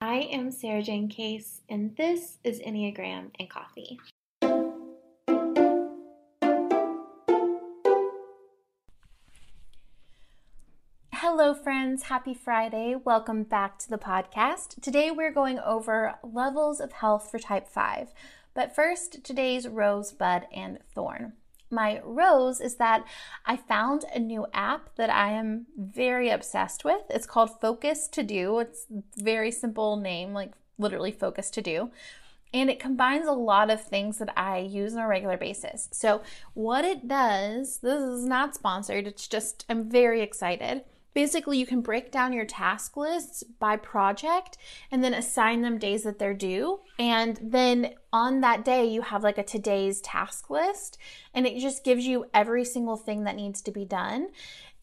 I am Sarajane Case, and this is Enneagram and Coffee. Hello, friends. Happy Friday. Welcome back to the podcast. Today, we're going over levels of health for type 5. But first, today's rosebud and thorn. My rose is that I found a new app that I am very obsessed with. It's called Focus to Do. It's very simple name, like literally Focus to Do. And it combines a lot of things that I use on a regular basis. So, what it does, this is not sponsored, it's just, I'm very excited Basically, you can break down your task lists by project and then assign them days that they're due. And then on that day, you have like a today's task list, and it just gives you every single thing that needs to be done.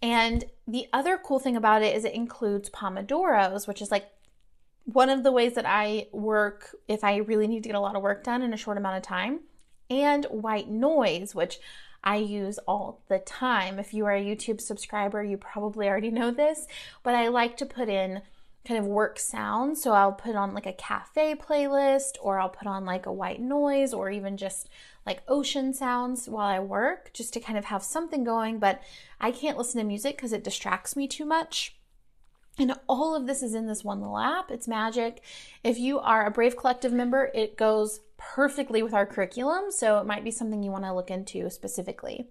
And the other cool thing about it is it includes Pomodoros, which is like one of the ways that I work if I really need to get a lot of work done in a short amount of time, and white noise, which I use all the time. If you are a YouTube subscriber, you probably already know this, but I like to put in kind of work sounds. So I'll put on like a cafe playlist, or I'll put on like a white noise, or even just like ocean sounds while I work, just to kind of have something going. But I can't listen to music because it distracts me too much. And all of this is in this one little app. It's magic. If you are a Brave Collective member, it goes perfectly with our curriculum, so it might be something you want to look into specifically.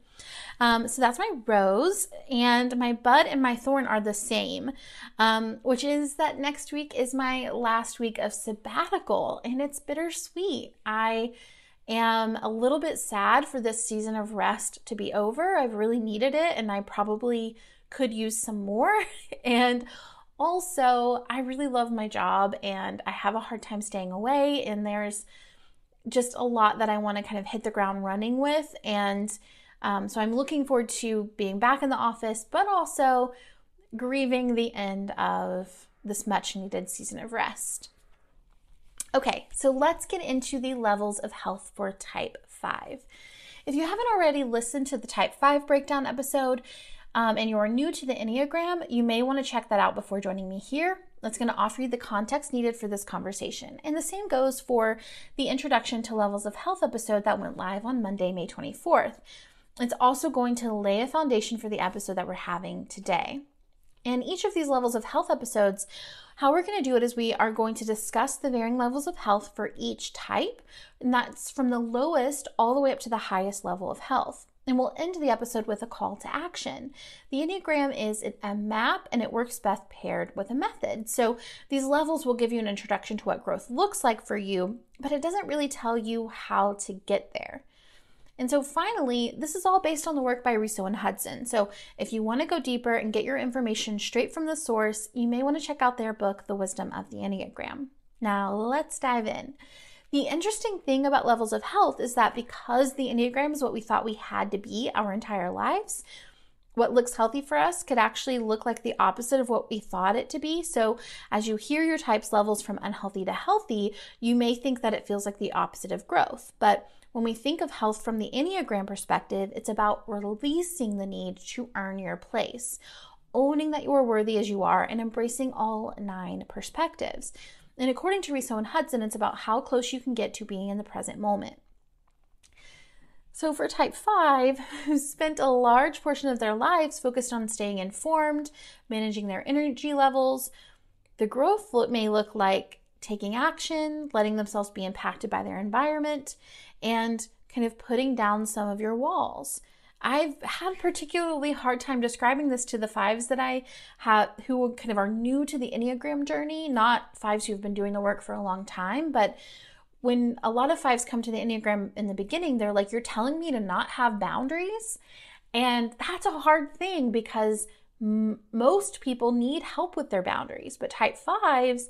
Um, so that's my rose, and my bud and my thorn are the same, um, which is that next week is my last week of sabbatical, and it's bittersweet. I am a little bit sad for this season of rest to be over. I've really needed it, and I probably could use some more. and also, I really love my job and I have a hard time staying away, and there's just a lot that I want to kind of hit the ground running with. And um, so I'm looking forward to being back in the office, but also grieving the end of this much needed season of rest. Okay, so let's get into the levels of health for type 5. If you haven't already listened to the type 5 breakdown episode, um, and you're new to the Enneagram, you may want to check that out before joining me here. That's going to offer you the context needed for this conversation. And the same goes for the Introduction to Levels of Health episode that went live on Monday, May 24th. It's also going to lay a foundation for the episode that we're having today. And each of these levels of health episodes, how we're going to do it is we are going to discuss the varying levels of health for each type, and that's from the lowest all the way up to the highest level of health. And we'll end the episode with a call to action. The Enneagram is a map and it works best paired with a method. So these levels will give you an introduction to what growth looks like for you, but it doesn't really tell you how to get there. And so finally, this is all based on the work by Riso and Hudson. So if you want to go deeper and get your information straight from the source, you may want to check out their book, The Wisdom of the Enneagram. Now let's dive in. The interesting thing about levels of health is that because the Enneagram is what we thought we had to be our entire lives, what looks healthy for us could actually look like the opposite of what we thought it to be. So, as you hear your types levels from unhealthy to healthy, you may think that it feels like the opposite of growth. But when we think of health from the Enneagram perspective, it's about releasing the need to earn your place, owning that you are worthy as you are, and embracing all nine perspectives. And according to Riso and Hudson, it's about how close you can get to being in the present moment. So, for type 5, who spent a large portion of their lives focused on staying informed, managing their energy levels, the growth may look like taking action, letting themselves be impacted by their environment, and kind of putting down some of your walls. I've had particularly hard time describing this to the fives that I have who kind of are new to the Enneagram journey, not fives who've been doing the work for a long time, but when a lot of fives come to the Enneagram in the beginning, they're like, You're telling me to not have boundaries? And that's a hard thing because m- most people need help with their boundaries. But type fives,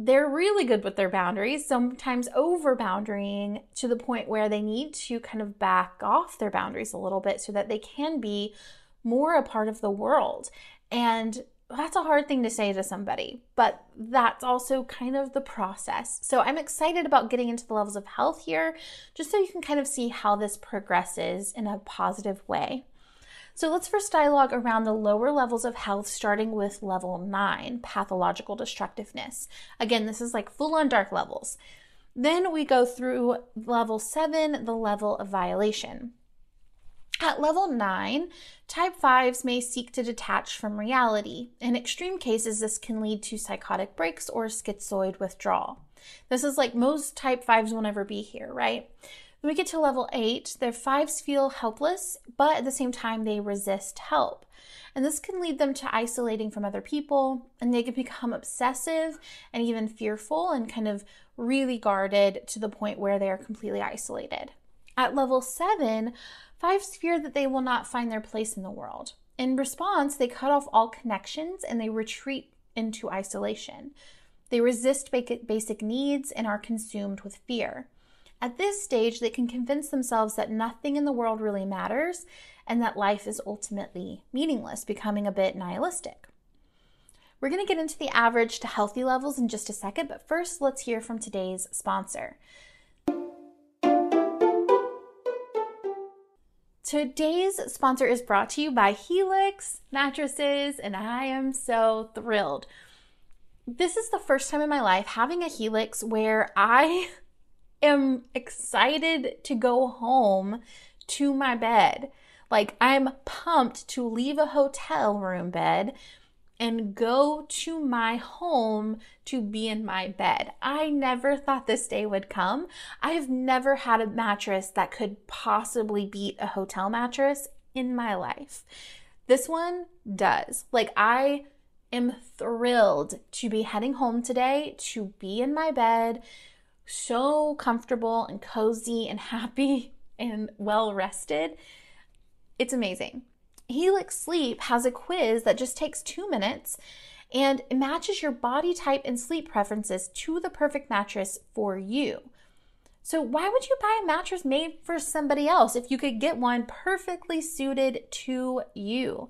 they're really good with their boundaries, sometimes over boundarying to the point where they need to kind of back off their boundaries a little bit so that they can be more a part of the world. And that's a hard thing to say to somebody, but that's also kind of the process. So I'm excited about getting into the levels of health here, just so you can kind of see how this progresses in a positive way. So let's first dialogue around the lower levels of health, starting with level nine, pathological destructiveness. Again, this is like full on dark levels. Then we go through level seven, the level of violation. At level 9, type 5s may seek to detach from reality. In extreme cases, this can lead to psychotic breaks or schizoid withdrawal. This is like most type 5s will never be here, right? When we get to level 8, their 5s feel helpless, but at the same time, they resist help. And this can lead them to isolating from other people, and they can become obsessive and even fearful and kind of really guarded to the point where they are completely isolated. At level seven, fives fear that they will not find their place in the world. In response, they cut off all connections and they retreat into isolation. They resist basic needs and are consumed with fear. At this stage, they can convince themselves that nothing in the world really matters and that life is ultimately meaningless, becoming a bit nihilistic. We're going to get into the average to healthy levels in just a second, but first, let's hear from today's sponsor. Today's sponsor is brought to you by Helix Mattresses, and I am so thrilled. This is the first time in my life having a Helix where I am excited to go home to my bed. Like, I'm pumped to leave a hotel room bed and go to my home to be in my bed. I never thought this day would come. I have never had a mattress that could possibly beat a hotel mattress in my life. This one does. Like, I am thrilled to be heading home today, to be in my bed, so comfortable and cozy and happy and well rested. It's amazing. Helix Sleep has a quiz that just takes two minutes and it matches your body type and sleep preferences to the perfect mattress for you. So, why would you buy a mattress made for somebody else if you could get one perfectly suited to you?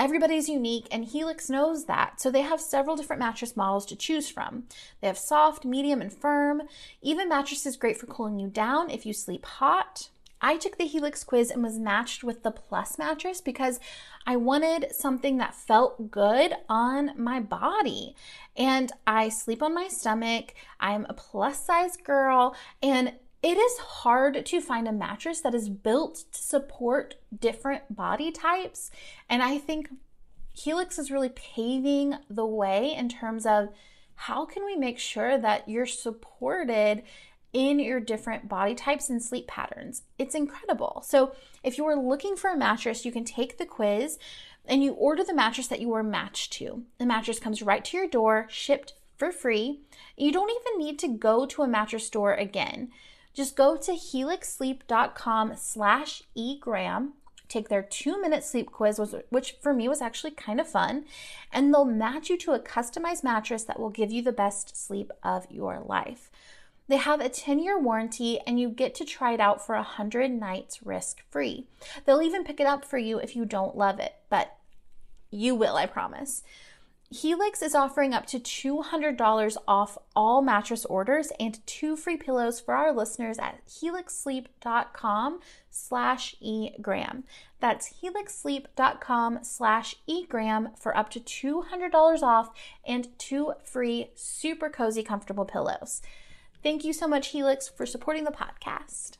Everybody's unique, and Helix knows that. So, they have several different mattress models to choose from. They have soft, medium, and firm. Even mattresses great for cooling you down if you sleep hot. I took the Helix quiz and was matched with the Plus mattress because I wanted something that felt good on my body. And I sleep on my stomach. I'm a plus size girl. And it is hard to find a mattress that is built to support different body types. And I think Helix is really paving the way in terms of how can we make sure that you're supported in your different body types and sleep patterns. It's incredible. So, if you are looking for a mattress, you can take the quiz and you order the mattress that you are matched to. The mattress comes right to your door, shipped for free. You don't even need to go to a mattress store again. Just go to helixsleep.com slash egram, take their two minute sleep quiz, which for me was actually kind of fun, and they'll match you to a customized mattress that will give you the best sleep of your life. They have a 10 year warranty and you get to try it out for 100 nights risk free. They'll even pick it up for you if you don't love it, but you will, I promise. Helix is offering up to $200 off all mattress orders and two free pillows for our listeners at helixsleep.com slash egram. That's helixsleep.com slash egram for up to $200 off and two free super cozy comfortable pillows. Thank you so much, Helix, for supporting the podcast.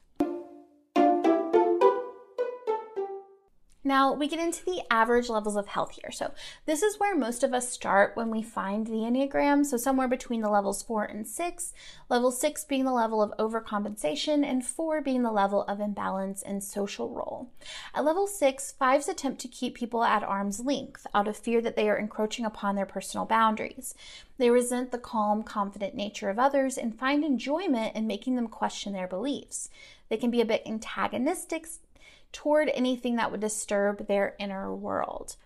Now we get into the average levels of health here. So this is where most of us start when we find the Enneagram. So somewhere between the levels four and six, level six being the level of overcompensation and four being the level of imbalance and social role. At level six, fives attempt to keep people at arm's length out of fear that they are encroaching upon their personal boundaries. They resent the calm, confident nature of others and find enjoyment in making them question their beliefs. They can be a bit antagonistic toward anything that would disturb their inner world.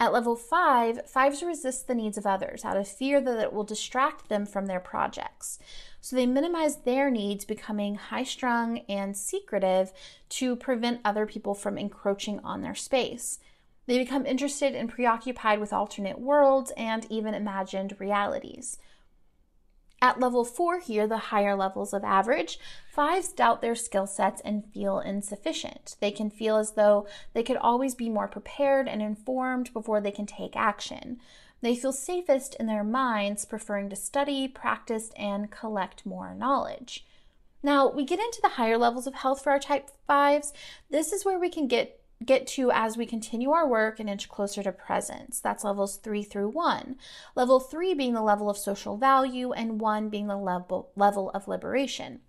At level five, fives resist the needs of others out of fear that it will distract them from their projects. So they minimize their needs, becoming high strung and secretive to prevent other people from encroaching on their space. They become interested and preoccupied with alternate worlds and even imagined realities. At level four, here, the higher levels of average, fives doubt their skill sets and feel insufficient. They can feel as though they could always be more prepared and informed before they can take action. They feel safest in their minds, preferring to study, practice, and collect more knowledge. Now, we get into the higher levels of health for our type 5s. This is where we can get get to as we continue our work and inch closer to presence. That's levels three through one. Level three being the level of social value, and one being the level, level of liberation.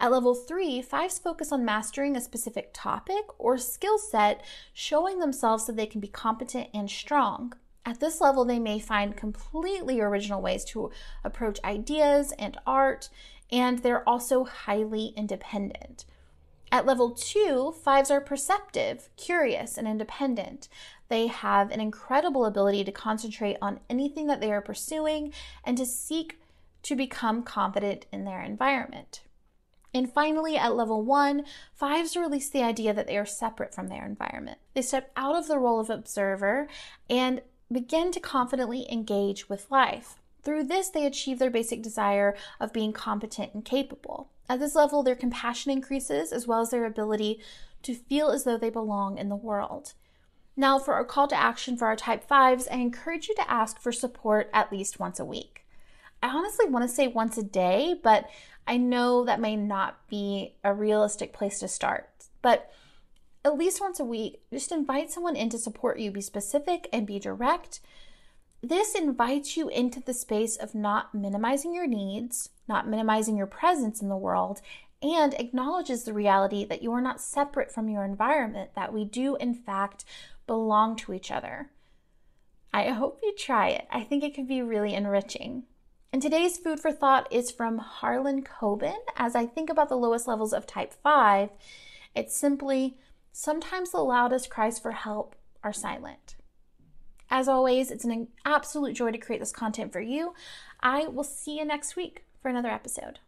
At level three, fives focus on mastering a specific topic or skill set, showing themselves so they can be competent and strong. At this level, they may find completely original ways to approach ideas and art, and they're also highly independent. At level two, fives are perceptive, curious, and independent. They have an incredible ability to concentrate on anything that they are pursuing and to seek to become confident in their environment. And finally, at level one, fives release the idea that they are separate from their environment. They step out of the role of observer and begin to confidently engage with life. Through this, they achieve their basic desire of being competent and capable. At this level, their compassion increases as well as their ability to feel as though they belong in the world. Now, for our call to action for our type 5s, I encourage you to ask for support at least once a week. I honestly want to say once a day, but I know that may not be a realistic place to start. But at least once a week, just invite someone in to support you. Be specific and be direct. This invites you into the space of not minimizing your needs, not minimizing your presence in the world, and acknowledges the reality that you are not separate from your environment, that we do, in fact, belong to each other. I hope you try it. I think it could be really enriching. And today's food for thought is from Harlan Coben. As I think about the lowest levels of type 5, it's simply sometimes the loudest cries for help are silent. As always, it's an absolute joy to create this content for you. I will see you next week for another episode.